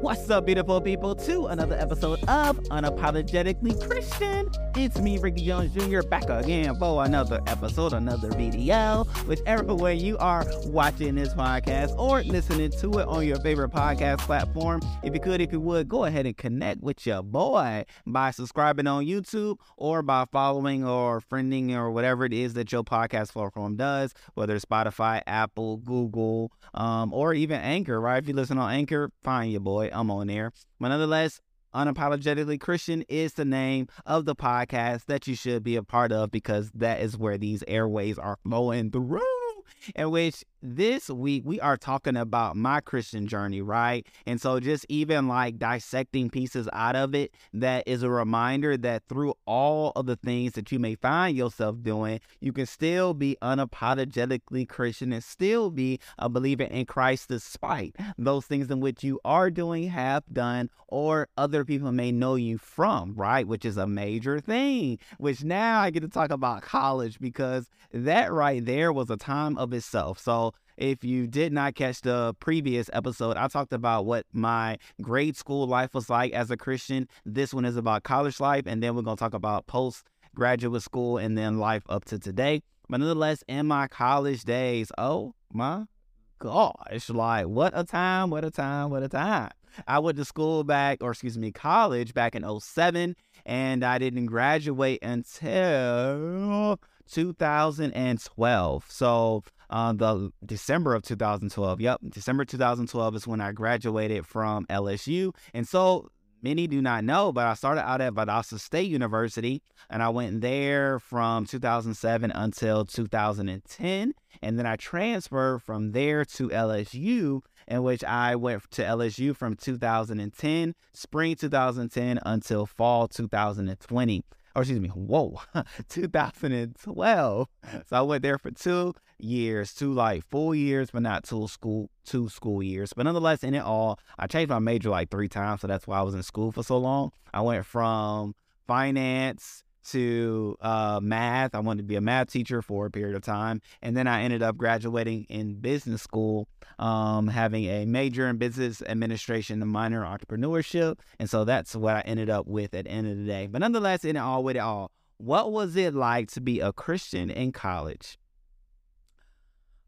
What's up, beautiful people, to another episode of Unapologetically Christian. It's me, Ricky Jones Jr., back again for another episode, another video, whichever way you are watching this podcast or listening to it on your favorite podcast platform. If you could, if you would, go ahead and connect with your boy by subscribing on YouTube or by following or friending or whatever it is that your podcast platform does, whether it's Spotify, Apple, Google, um, or even Anchor, right? If you listen on Anchor, find your boy. I'm on air. But nonetheless, Unapologetically Christian is the name of the podcast that you should be a part of because that is where these airways are flowing through in which this week we are talking about my Christian journey, right? And so just even like dissecting pieces out of it, that is a reminder that through all of the things that you may find yourself doing, you can still be unapologetically Christian and still be a believer in Christ despite those things in which you are doing, have done, or other people may know you from, right? Which is a major thing, which now I get to talk about college because that right there was a time of itself. So if you did not catch the previous episode, I talked about what my grade school life was like as a Christian. This one is about college life, and then we're going to talk about post graduate school and then life up to today. But nonetheless, in my college days, oh my gosh, like what a time, what a time, what a time. I went to school back, or excuse me, college back in 07, and I didn't graduate until 2012. So uh, the December of 2012. Yep, December 2012 is when I graduated from LSU. And so many do not know, but I started out at Valdosta State University and I went there from 2007 until 2010. And then I transferred from there to LSU, in which I went to LSU from 2010, spring 2010 until fall 2020 or excuse me, whoa, 2012. So I went there for two years, two like full years, but not two school, two school years. But nonetheless, in it all, I changed my major like three times, so that's why I was in school for so long. I went from finance to uh, math. I wanted to be a math teacher for a period of time. And then I ended up graduating in business school, um, having a major in business administration and minor in entrepreneurship. And so that's what I ended up with at the end of the day. But nonetheless, in it all, with it all, what was it like to be a Christian in college?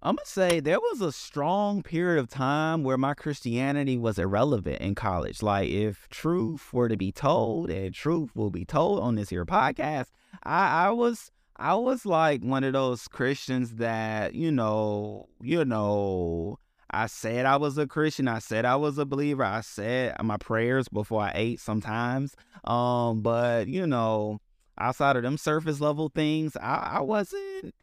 I'm gonna say there was a strong period of time where my Christianity was irrelevant in college. Like if truth were to be told, and truth will be told on this here podcast, I, I was I was like one of those Christians that, you know, you know, I said I was a Christian. I said I was a believer. I said my prayers before I ate sometimes. Um, but you know, outside of them surface level things, I, I wasn't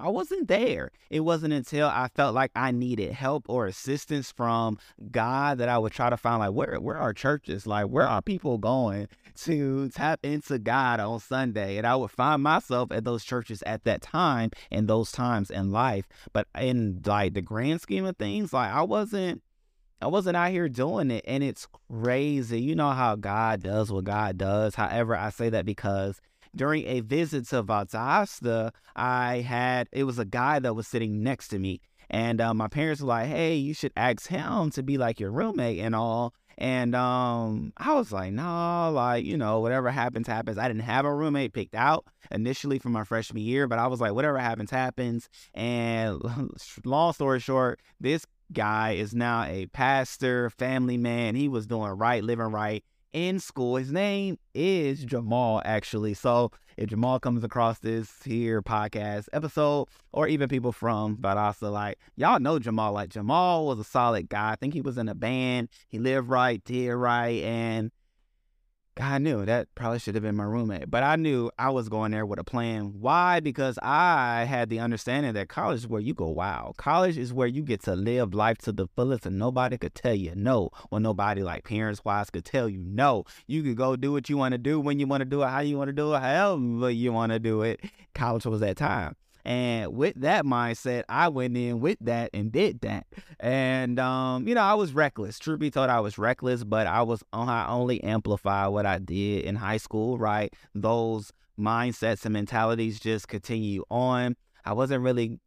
I wasn't there. It wasn't until I felt like I needed help or assistance from God that I would try to find like where where are churches? Like where are people going to tap into God on Sunday? And I would find myself at those churches at that time and those times in life. But in like the grand scheme of things, like I wasn't I wasn't out here doing it. And it's crazy. You know how God does what God does. However, I say that because during a visit to Valdosta, I had it was a guy that was sitting next to me, and uh, my parents were like, "Hey, you should ask him to be like your roommate and all." And um, I was like, "No, nah, like you know, whatever happens, happens." I didn't have a roommate picked out initially for my freshman year, but I was like, "Whatever happens, happens." And long story short, this guy is now a pastor, family man. He was doing right, living right in school. His name is Jamal, actually. So if Jamal comes across this here podcast episode, or even people from Valdosta, like y'all know Jamal. Like Jamal was a solid guy. I think he was in a band. He lived right, did right, and I knew that probably should have been my roommate, but I knew I was going there with a plan. Why? Because I had the understanding that college is where you go wow. College is where you get to live life to the fullest, and nobody could tell you no. Well, nobody like parents wise could tell you no. You could go do what you want to do when you want to do it, how you want to do it, however you want to do it. College was that time. And with that mindset, I went in with that and did that. And um, you know, I was reckless. Truth be told, I was reckless, but I was I only amplify what I did in high school, right? Those mindsets and mentalities just continue on. I wasn't really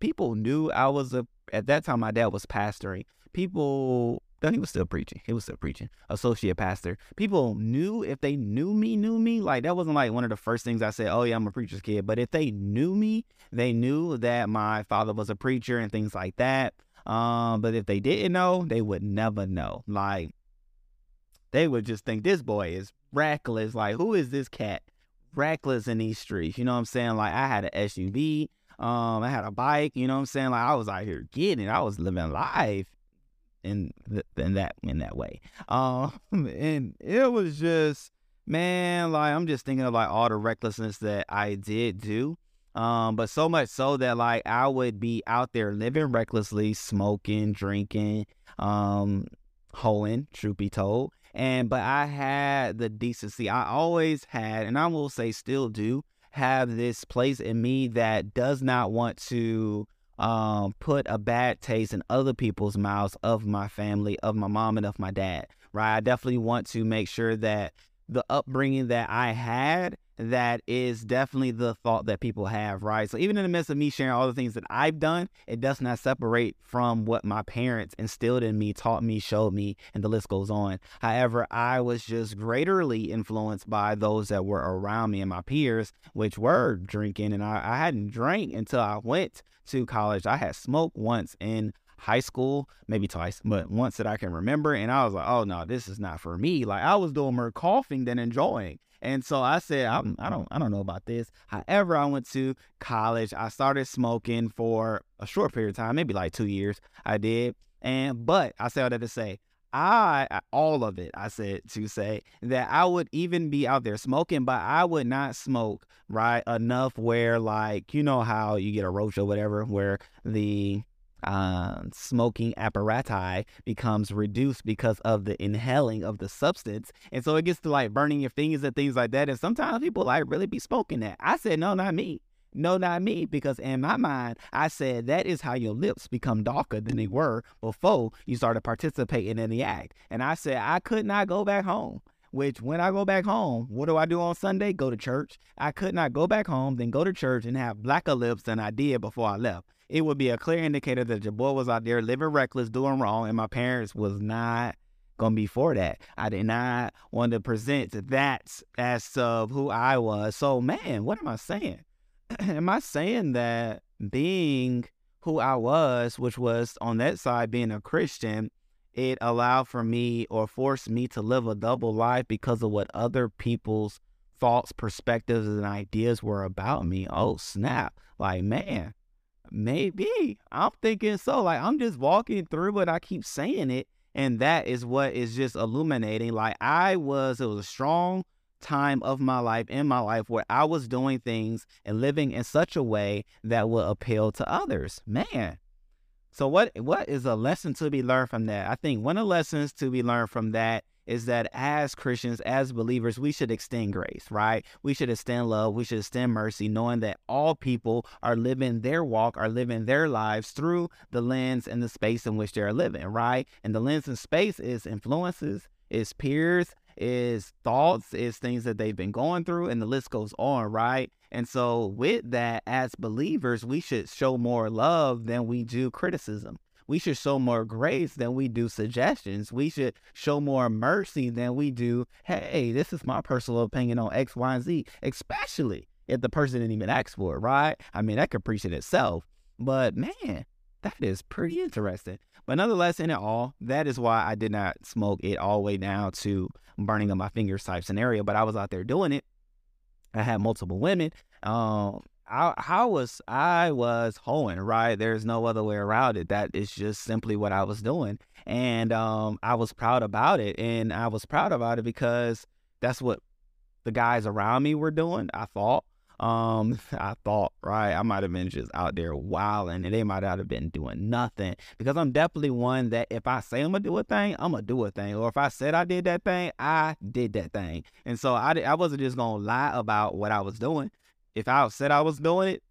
people knew I was a at that time my dad was pastoring. People he was still preaching. He was still preaching. Associate pastor. People knew if they knew me, knew me. Like that wasn't like one of the first things I said, oh yeah, I'm a preacher's kid. But if they knew me, they knew that my father was a preacher and things like that. Um, but if they didn't know, they would never know. Like they would just think this boy is reckless. Like, who is this cat? Reckless in these streets. You know what I'm saying? Like I had an SUV. Um, I had a bike, you know what I'm saying? Like I was out here getting, it. I was living life in th- in that in that way. Um, and it was just man, like I'm just thinking of like all the recklessness that I did do. Um, but so much so that like I would be out there living recklessly, smoking, drinking, um, hoeing, truth be told. And but I had the decency. I always had, and I will say still do, have this place in me that does not want to um, put a bad taste in other people's mouths of my family, of my mom, and of my dad. Right? I definitely want to make sure that the upbringing that I had that is definitely the thought that people have, right? So even in the midst of me sharing all the things that I've done, it does not separate from what my parents instilled in me, taught me, showed me, and the list goes on. However, I was just greaterly influenced by those that were around me and my peers, which were drinking. And I, I hadn't drank until I went to college. I had smoked once in high school, maybe twice, but once that I can remember. And I was like, oh no, this is not for me. Like I was doing more coughing than enjoying. And so I said, I'm, I don't, I don't know about this. However, I went to college. I started smoking for a short period of time, maybe like two years. I did, and but I say all that to say, I all of it. I said to say that I would even be out there smoking, but I would not smoke right enough where like you know how you get a roach or whatever, where the uh, smoking apparatus becomes reduced because of the inhaling of the substance. And so it gets to like burning your fingers and things like that. And sometimes people like really be smoking that. I said, no, not me. No, not me. Because in my mind, I said that is how your lips become darker than they were before you started participating in the act. And I said, I could not go back home which when I go back home, what do I do on Sunday? Go to church. I could not go back home, then go to church and have blacker lips than I did before I left it would be a clear indicator that your boy was out there living reckless, doing wrong, and my parents was not gonna be for that. I did not want to present that as of who I was. So man, what am I saying? am I saying that being who I was, which was on that side being a Christian, it allowed for me or forced me to live a double life because of what other people's thoughts, perspectives, and ideas were about me. Oh snap. Like man, Maybe. I'm thinking so. Like I'm just walking through it. I keep saying it. And that is what is just illuminating. Like I was, it was a strong time of my life in my life where I was doing things and living in such a way that would appeal to others. Man. So what what is a lesson to be learned from that? I think one of the lessons to be learned from that is that as Christians, as believers, we should extend grace, right? We should extend love. We should extend mercy, knowing that all people are living their walk, are living their lives through the lens and the space in which they're living, right? And the lens and space is influences, is peers, is thoughts, is things that they've been going through, and the list goes on, right? And so, with that, as believers, we should show more love than we do criticism we should show more grace than we do suggestions. We should show more mercy than we do, hey, this is my personal opinion on X, Y, and Z, especially if the person didn't even ask for it, right? I mean, that could preach it itself. But man, that is pretty interesting. But nonetheless, in it all, that is why I did not smoke it all the way down to burning of my fingers type scenario. But I was out there doing it. I had multiple women. Um, I, I was I was hoeing, right? There's no other way around it. That is just simply what I was doing. And um, I was proud about it. And I was proud about it because that's what the guys around me were doing, I thought. Um, I thought, right, I might have been just out there wilding and they might not have been doing nothing. Because I'm definitely one that if I say I'm gonna do a thing, I'm gonna do a thing. Or if I said I did that thing, I did that thing. And so I, I wasn't just gonna lie about what I was doing if I said I was doing it,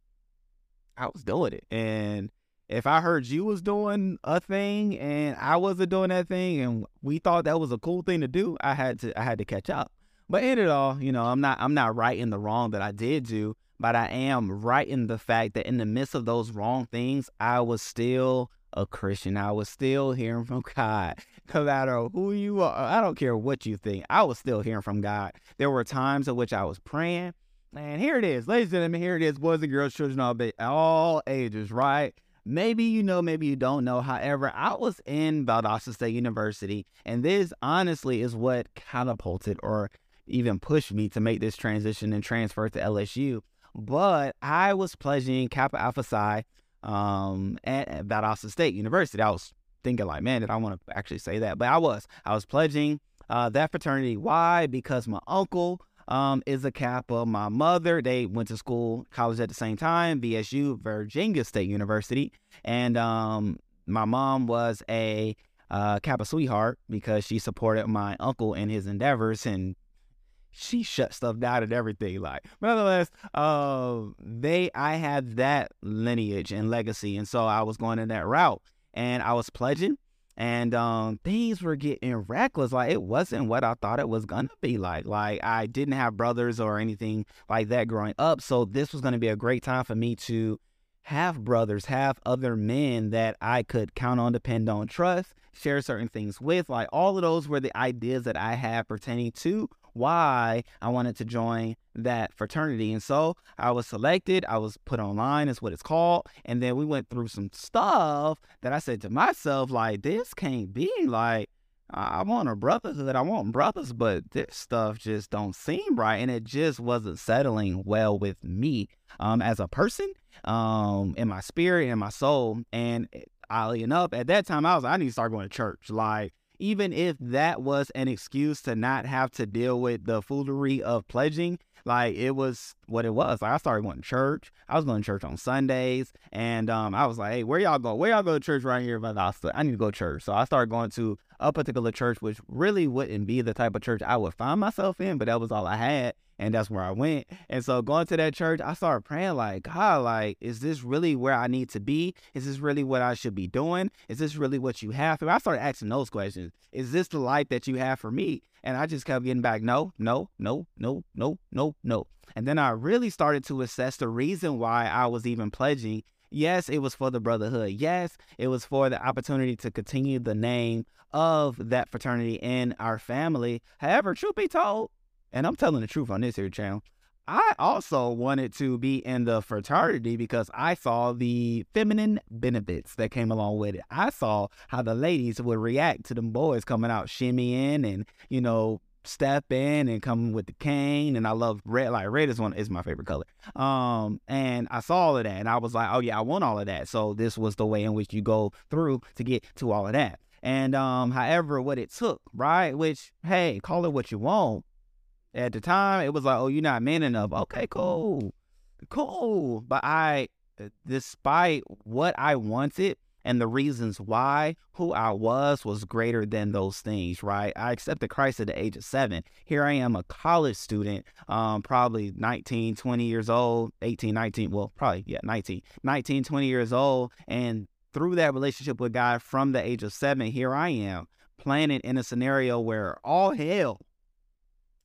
I was doing it. And if I heard you was doing a thing and I wasn't doing that thing and we thought that was a cool thing to do, I had to I had to catch up. But in it all, you know, I'm not I'm not right in the wrong that I did do, but I am right in the fact that in the midst of those wrong things, I was still a Christian. I was still hearing from God. No matter who you are, I don't care what you think. I was still hearing from God. There were times in which I was praying. And here it is, ladies and gentlemen. Here it is, boys and girls, children, all, all ages, right? Maybe you know, maybe you don't know. However, I was in Valdosta State University, and this honestly is what catapulted or even pushed me to make this transition and transfer to LSU. But I was pledging Kappa Alpha Psi um, at, Valdosta State University. I was thinking like, man, did I want to actually say that? But I was. I was pledging uh, that fraternity. Why? Because my uncle um, is a Kappa. My mother, they went to school, college at the same time, VSU, Virginia State University. And um, my mom was a uh, Kappa sweetheart because she supported my uncle in his endeavors and she shut stuff down and everything. Like, but nonetheless, uh, they, I had that lineage and legacy. And so I was going in that route and I was pledging and um, things were getting reckless. Like it wasn't what I thought it was gonna be like. Like I didn't have brothers or anything like that growing up, so this was gonna be a great time for me to have brothers, have other men that I could count on, depend on, trust, share certain things with. Like all of those were the ideas that I had pertaining to why I wanted to join that fraternity. And so I was selected, I was put online, is what it's called. And then we went through some stuff that I said to myself, like, this can't be like, I want a brotherhood. I want brothers, but this stuff just don't seem right, and it just wasn't settling well with me um, as a person, um, in my spirit and my soul. And oddly enough, at that time, I was I need to start going to church. Like even if that was an excuse to not have to deal with the foolery of pledging, like it was what it was. Like I started going to church. I was going to church on Sundays, and um, I was like, "Hey, where y'all go? Where y'all go to church right here?" But I need to go to church. So I started going to a particular church, which really wouldn't be the type of church I would find myself in, but that was all I had and that's where I went. And so going to that church, I started praying like, God, like, is this really where I need to be? Is this really what I should be doing? Is this really what you have me? I started asking those questions. Is this the life that you have for me? And I just kept getting back, no, no, no, no, no, no, no. And then I really started to assess the reason why I was even pledging. Yes, it was for the brotherhood. Yes, it was for the opportunity to continue the name of that fraternity in our family. However, truth be told, and I'm telling the truth on this here channel. I also wanted to be in the fraternity because I saw the feminine benefits that came along with it. I saw how the ladies would react to them boys coming out shimmying and, you know, step in and come with the cane and I love red like red is one is my favorite color. Um and I saw all of that and I was like, "Oh yeah, I want all of that." So this was the way in which you go through to get to all of that. And um however what it took, right? Which hey, call it what you want at the time, it was like, oh, you're not man enough. Okay, cool. Cool. But I, uh, despite what I wanted and the reasons why, who I was was greater than those things, right? I accepted Christ at the age of seven. Here I am, a college student, um, probably 19, 20 years old, 18, 19, well, probably, yeah, 19, 19, 20 years old. And through that relationship with God from the age of seven, here I am planted in a scenario where all hell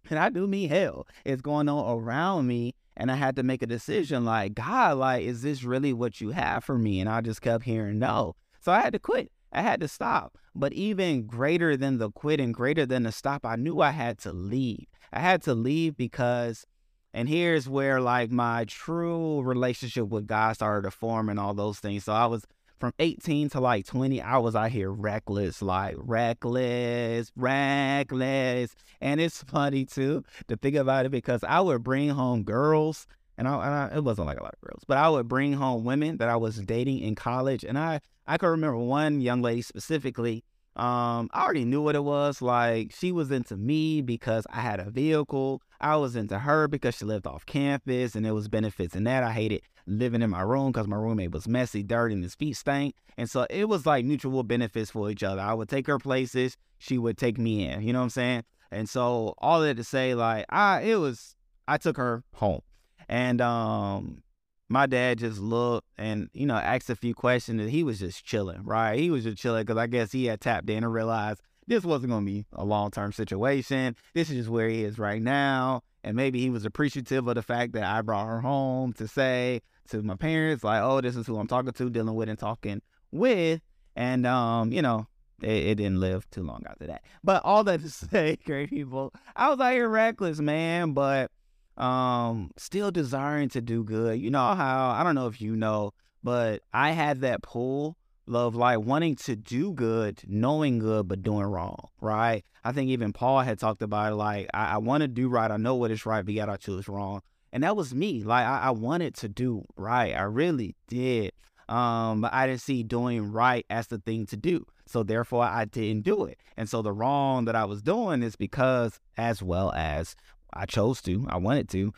and I do mean hell is going on around me. And I had to make a decision like, God, like, is this really what you have for me? And I just kept hearing no. So I had to quit. I had to stop. But even greater than the quit and greater than the stop, I knew I had to leave. I had to leave because, and here's where like my true relationship with God started to form and all those things. So I was from 18 to like 20, I was out here reckless, like reckless, reckless. And it's funny too to think about it because I would bring home girls, and, I, and I, it wasn't like a lot of girls, but I would bring home women that I was dating in college. And I, I could remember one young lady specifically. Um, I already knew what it was. Like she was into me because I had a vehicle. I was into her because she lived off campus and there was benefits and that. I hated living in my room because my roommate was messy, dirty, and his feet stank. And so it was like mutual benefits for each other. I would take her places, she would take me in. You know what I'm saying? And so all that to say, like, I it was I took her home. And um my dad just looked and you know asked a few questions and he was just chilling right he was just chilling because i guess he had tapped in and realized this wasn't going to be a long-term situation this is just where he is right now and maybe he was appreciative of the fact that i brought her home to say to my parents, like, oh, this is who I'm talking to, dealing with, and talking with. And um, you know, it, it, didn't live too long after that. But all that to say, great people, I was out here reckless, man, but um still desiring to do good. You know how I don't know if you know, but I had that pull of like wanting to do good, knowing good, but doing wrong, right? I think even Paul had talked about it like, I, I want to do right. I know what is right, but yet I choose wrong. And that was me. Like, I, I wanted to do right. I really did. Um, but I didn't see doing right as the thing to do. So therefore, I didn't do it. And so the wrong that I was doing is because, as well as I chose to, I wanted to.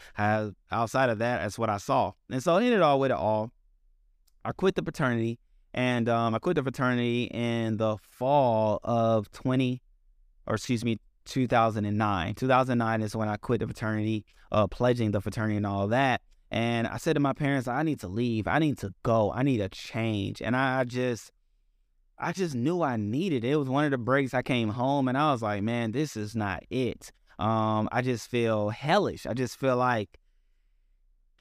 Outside of that, that's what I saw. And so I ended all with it all. I quit the fraternity and um, I quit the fraternity in the fall of 20, or excuse me, 2009. 2009 is when I quit the fraternity, uh, pledging the fraternity and all that. And I said to my parents, I need to leave. I need to go. I need a change. And I just, I just knew I needed it. It was one of the breaks I came home and I was like, man, this is not it. Um, I just feel hellish. I just feel like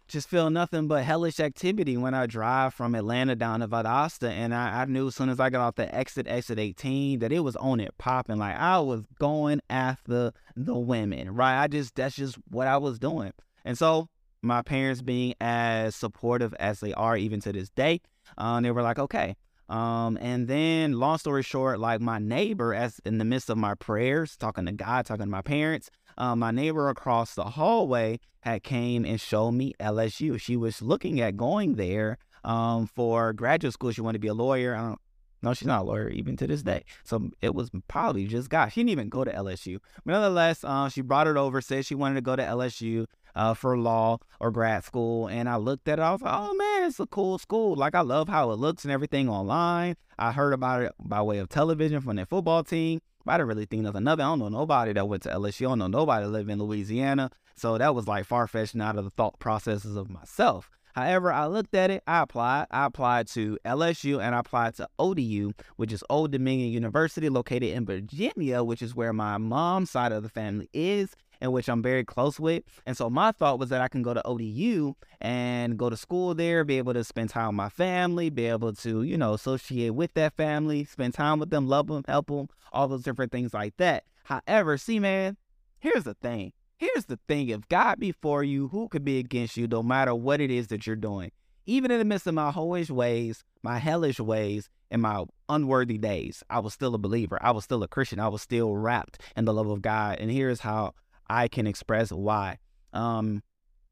just feel nothing but hellish activity when I drive from Atlanta down to Valdosta. And I, I, knew as soon as I got off the exit, exit 18, that it was on it popping. Like I was going after the women, right? I just, that's just what I was doing. And so my parents being as supportive as they are even to this day, um, they were like, okay. Um, and then long story short, like my neighbor, as in the midst of my prayers, talking to God, talking to my parents, um, my neighbor across the hallway had came and showed me LSU. She was looking at going there um, for graduate school. She wanted to be a lawyer. I don't no, she's not a lawyer even to this day. So it was probably just God. She didn't even go to LSU. But nonetheless, uh, she brought it over, said she wanted to go to LSU uh, for law or grad school. And I looked at it, I was like, oh man, it's a cool school. Like I love how it looks and everything online. I heard about it by way of television from their football team. I didn't really think nothing of it. I don't know nobody that went to LSU. I don't know nobody that lived in Louisiana. So that was like far fetched and out of the thought processes of myself. However, I looked at it, I applied. I applied to LSU and I applied to ODU, which is Old Dominion University, located in Virginia, which is where my mom's side of the family is in which I'm very close with. And so my thought was that I can go to ODU and go to school there, be able to spend time with my family, be able to, you know, associate with that family, spend time with them, love them, help them, all those different things like that. However, see, man, here's the thing. Here's the thing. If God be for you, who could be against you, no matter what it is that you're doing? Even in the midst of my hoish ways, my hellish ways, and my unworthy days, I was still a believer. I was still a Christian. I was still wrapped in the love of God. And here's how I can express why. Um,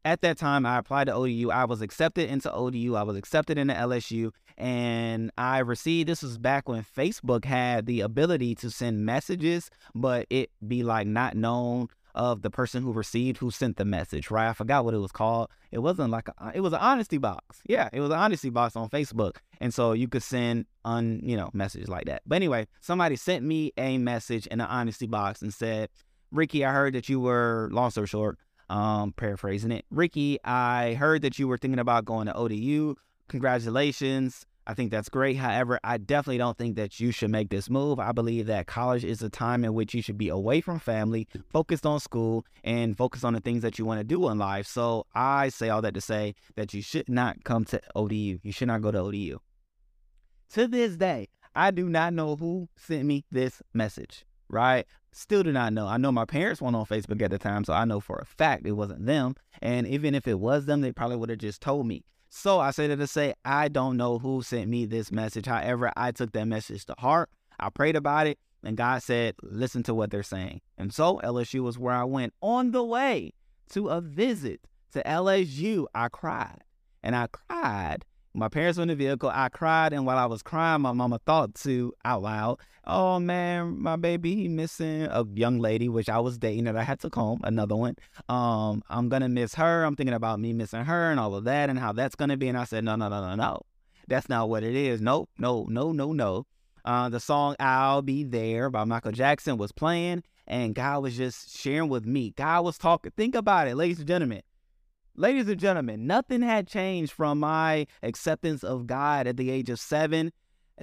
at that time, I applied to ODU. I was accepted into ODU. I was accepted into LSU, and I received. This was back when Facebook had the ability to send messages, but it be like not known of the person who received who sent the message. Right? I forgot what it was called. It wasn't like a, it was an honesty box. Yeah, it was an honesty box on Facebook, and so you could send un you know messages like that. But anyway, somebody sent me a message in an honesty box and said, Ricky, I heard that you were, long story short, um, paraphrasing it. Ricky, I heard that you were thinking about going to ODU. Congratulations. I think that's great. However, I definitely don't think that you should make this move. I believe that college is a time in which you should be away from family, focused on school, and focus on the things that you want to do in life. So I say all that to say that you should not come to ODU. You should not go to ODU. To this day, I do not know who sent me this message, right? Still do not know. I know my parents weren't on Facebook at the time, so I know for a fact it wasn't them. And even if it was them, they probably would have just told me. So I say that to say, I don't know who sent me this message. However, I took that message to heart. I prayed about it, and God said, listen to what they're saying. And so LSU was where I went. On the way to a visit to LSU, I cried. And I cried my parents were in the vehicle. I cried, and while I was crying, my mama thought to out loud, "Oh man, my baby, he missing a young lady, which I was dating that I had to comb, another one. Um, I'm gonna miss her. I'm thinking about me missing her and all of that, and how that's gonna be." And I said, "No, no, no, no, no. That's not what it is. Nope, no, no, no, no." Uh, the song "I'll Be There" by Michael Jackson was playing, and God was just sharing with me. God was talking. Think about it, ladies and gentlemen. Ladies and gentlemen, nothing had changed from my acceptance of God at the age of seven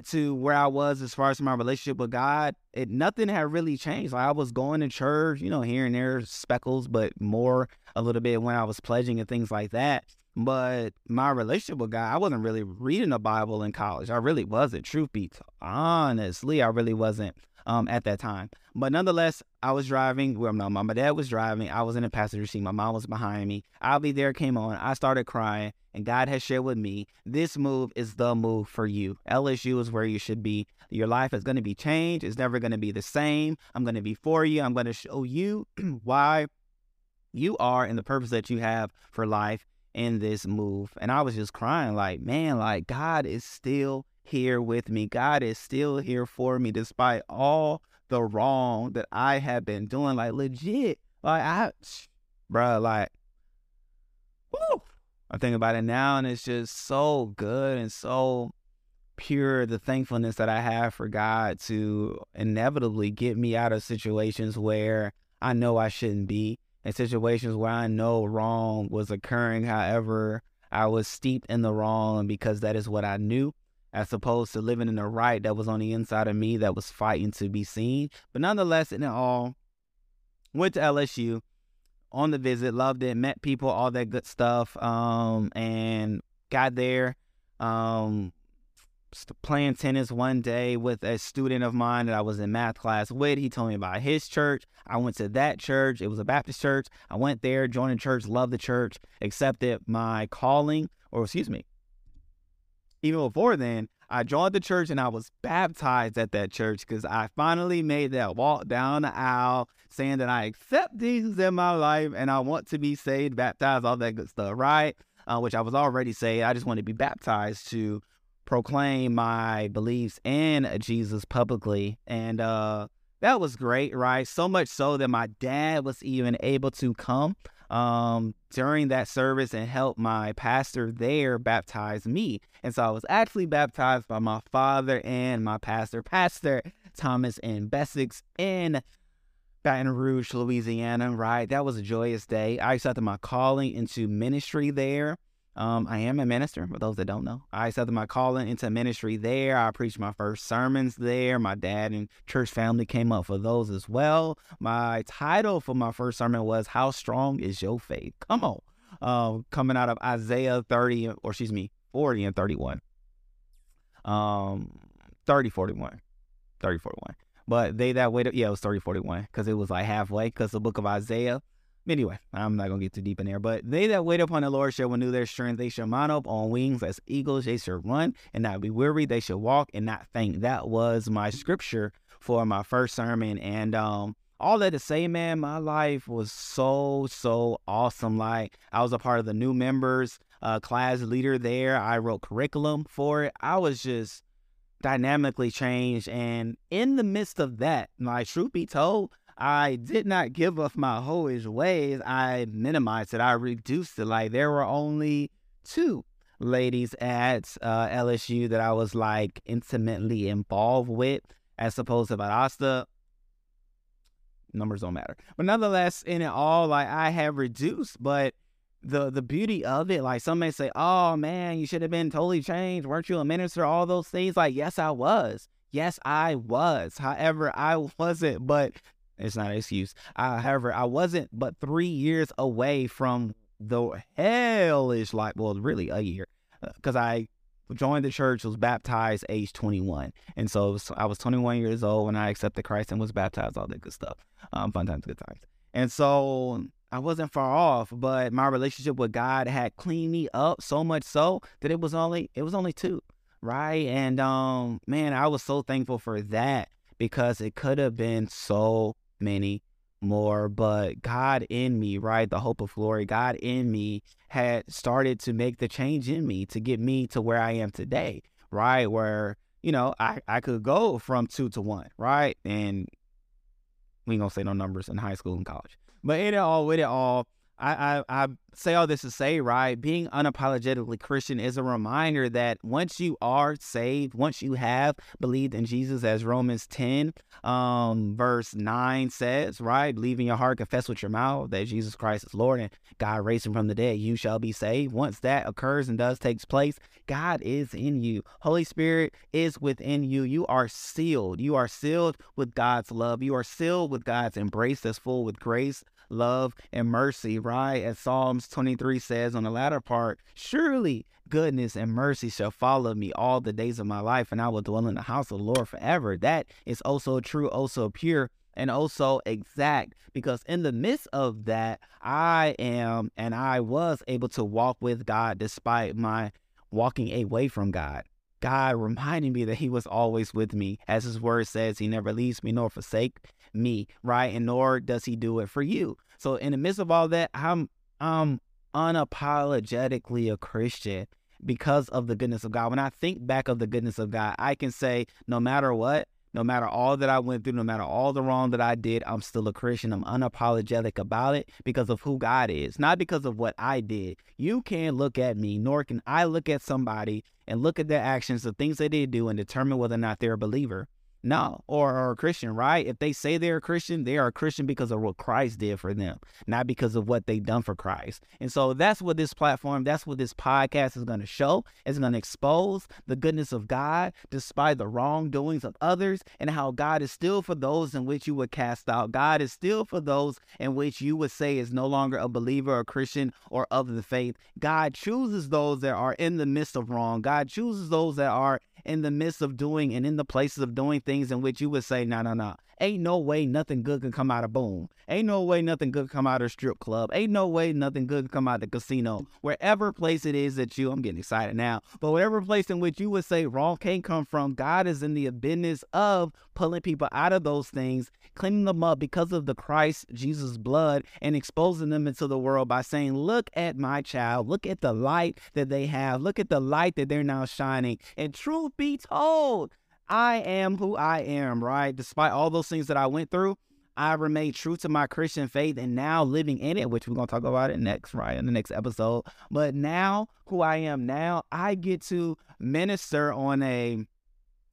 to where I was as far as my relationship with God, it nothing had really changed. Like I was going to church, you know, here and there, speckles, but more a little bit when I was pledging and things like that. But my relationship with God, I wasn't really reading the Bible in college. I really wasn't. Truth be told, honestly, I really wasn't um, at that time. But nonetheless, I was driving. Well, no, my dad was driving. I was in the passenger seat. My mom was behind me. I'll be there came on. I started crying, and God has shared with me this move is the move for you. LSU is where you should be. Your life is going to be changed. It's never going to be the same. I'm going to be for you. I'm going to show you why you are and the purpose that you have for life in this move. And I was just crying, like, man, like God is still here with me. God is still here for me despite all the wrong that I have been doing. Like legit. Like I bro, like woo. I think about it now and it's just so good and so pure the thankfulness that I have for God to inevitably get me out of situations where I know I shouldn't be in situations where I know wrong was occurring. However, I was steeped in the wrong because that is what I knew, as opposed to living in the right that was on the inside of me that was fighting to be seen. But nonetheless, in it all, went to LSU on the visit, loved it, met people, all that good stuff, um, and got there. Um, playing tennis one day with a student of mine that I was in math class with. He told me about his church. I went to that church. It was a Baptist church. I went there, joined the church, loved the church, accepted my calling, or excuse me. Even before then, I joined the church and I was baptized at that church because I finally made that walk down the aisle saying that I accept Jesus in my life and I want to be saved, baptized, all that good stuff, right? Uh, which I was already saved. I just want to be baptized to proclaim my beliefs in Jesus publicly. And uh, that was great, right? So much so that my dad was even able to come um, during that service and helped my pastor there baptize me. And so I was actually baptized by my father and my pastor, Pastor Thomas and Bessix in Baton Rouge, Louisiana, right? That was a joyous day. I accepted my calling into ministry there. Um, I am a minister, for those that don't know. I accepted my calling into ministry there. I preached my first sermons there. My dad and church family came up for those as well. My title for my first sermon was How Strong is Your Faith? Come on. Um, coming out of Isaiah 30, or excuse me, 40 and 31. Um, 30, 41. 30, 41. But they that waited, yeah, it was 30, 41, because it was like halfway, because the book of Isaiah Anyway, I'm not gonna get too deep in there, but they that wait upon the Lord shall renew their strength. They shall mount up on wings as eagles. They shall run and not be weary. They shall walk and not faint. That was my scripture for my first sermon, and um, all that to say, man, my life was so so awesome. Like I was a part of the new members uh, class leader there. I wrote curriculum for it. I was just dynamically changed, and in the midst of that, my truth be told, I did not give up my hoish ways. I minimized it. I reduced it. Like there were only two ladies at uh, LSU that I was like intimately involved with, as opposed to Valdosta. Numbers don't matter, but nonetheless, in it all, like I have reduced. But the the beauty of it, like some may say, "Oh man, you should have been totally changed. Weren't you a minister?" All those things. Like yes, I was. Yes, I was. However, I wasn't. But it's not an excuse. Uh, however, I wasn't but three years away from the hellish life. Well, really a year, because uh, I joined the church, was baptized age 21, and so was, I was 21 years old when I accepted Christ and was baptized. All that good stuff. Um, fun times, good times. And so I wasn't far off, but my relationship with God had cleaned me up so much so that it was only it was only two, right? And um, man, I was so thankful for that because it could have been so many more, but God in me, right? The hope of glory, God in me had started to make the change in me to get me to where I am today, right? Where, you know, I, I could go from two to one, right? And we ain't gonna say no numbers in high school and college. But in it all, with it all, I, I, I say all this to say, right? Being unapologetically Christian is a reminder that once you are saved, once you have believed in Jesus, as Romans 10, um, verse 9 says, right? Believe in your heart, confess with your mouth that Jesus Christ is Lord and God raised him from the dead, you shall be saved. Once that occurs and does takes place, God is in you. Holy Spirit is within you. You are sealed. You are sealed with God's love. You are sealed with God's embrace that's full with grace love, and mercy, right? As Psalms 23 says on the latter part, surely goodness and mercy shall follow me all the days of my life, and I will dwell in the house of the Lord forever. That is oh also true, oh also pure, and oh also exact because in the midst of that, I am and I was able to walk with God despite my walking away from God. God reminding me that He was always with me. As His word says, He never leaves me nor forsake me, right? And nor does He do it for you. So in the midst of all that, I'm I'm unapologetically a Christian because of the goodness of God. When I think back of the goodness of God, I can say, no matter what, no matter all that I went through, no matter all the wrong that I did, I'm still a Christian. I'm unapologetic about it because of who God is, not because of what I did. You can't look at me, nor can I look at somebody and look at their actions, the things that they do, and determine whether or not they're a believer. No, or, or a Christian, right? If they say they're a Christian, they are a Christian because of what Christ did for them, not because of what they've done for Christ. And so that's what this platform, that's what this podcast is going to show. It's going to expose the goodness of God despite the wrongdoings of others and how God is still for those in which you would cast out. God is still for those in which you would say is no longer a believer or Christian or of the faith. God chooses those that are in the midst of wrong. God chooses those that are in the midst of doing and in the places of doing things in which you would say, no, no, no. Ain't no way nothing good can come out of Boom. Ain't no way nothing good can come out of strip club. Ain't no way nothing good can come out of the casino. Wherever place it is that you, I'm getting excited now, but whatever place in which you would say wrong can't come from, God is in the business of pulling people out of those things, cleaning them up because of the Christ Jesus blood, and exposing them into the world by saying, Look at my child, look at the light that they have, look at the light that they're now shining. And truth be told, I am who I am, right? Despite all those things that I went through, I remained true to my Christian faith and now living in it, which we're going to talk about it next, right? In the next episode. But now, who I am now, I get to minister on a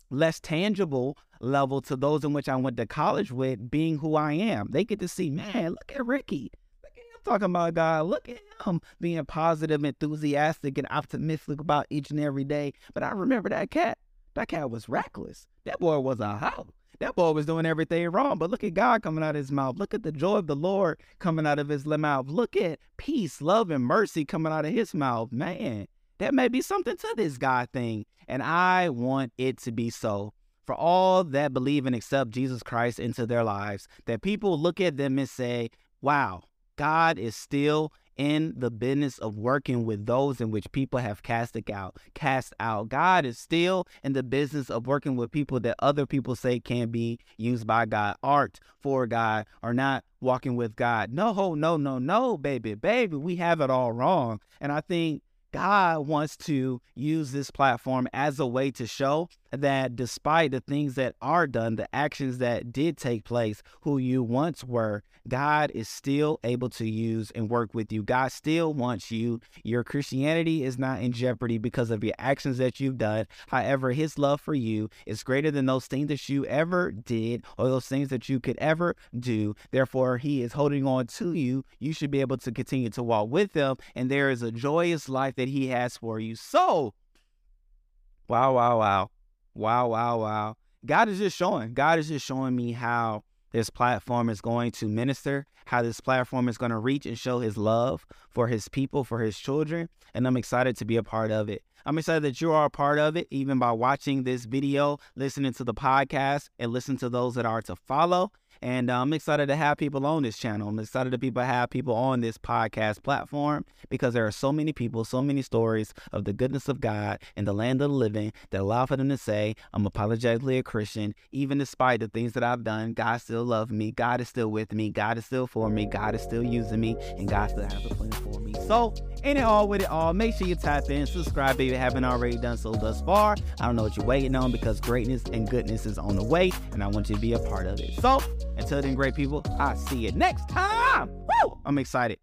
less tangible level to those in which I went to college with, being who I am. They get to see, man, look at Ricky. Look at him talking about God. Look at him being positive, enthusiastic, and optimistic about each and every day. But I remember that cat. That cat was reckless. That boy was a hoe. That boy was doing everything wrong. But look at God coming out of his mouth. Look at the joy of the Lord coming out of his mouth. Look at peace, love, and mercy coming out of his mouth. Man, that may be something to this God thing. And I want it to be so for all that believe and accept Jesus Christ into their lives, that people look at them and say, wow, God is still in the business of working with those in which people have cast out. Cast out. God is still in the business of working with people that other people say can be used by God. Art for God or not walking with God. No, no, no, no, baby, baby. We have it all wrong. And I think God wants to use this platform as a way to show that despite the things that are done, the actions that did take place, who you once were, God is still able to use and work with you. God still wants you. Your Christianity is not in jeopardy because of your actions that you've done. However, His love for you is greater than those things that you ever did or those things that you could ever do. Therefore, He is holding on to you. You should be able to continue to walk with Him, and there is a joyous life that He has for you. So, wow, wow, wow. Wow, wow, wow. God is just showing. God is just showing me how this platform is going to minister, how this platform is going to reach and show his love for his people, for his children. And I'm excited to be a part of it. I'm excited that you are a part of it, even by watching this video, listening to the podcast, and listen to those that are to follow. And uh, I'm excited to have people on this channel. I'm excited to people have people on this podcast platform because there are so many people, so many stories of the goodness of God in the land of the living that allow for them to say, I'm apologetically a Christian. Even despite the things that I've done, God still loves me. God is still with me. God is still for me. God is still using me. And God still has a plan for me. So, in it all with it all, make sure you tap in, subscribe if you haven't already done so thus far. I don't know what you're waiting on because greatness and goodness is on the way, and I want you to be a part of it. So, until then, great people, I'll see you next time. Woo! I'm excited.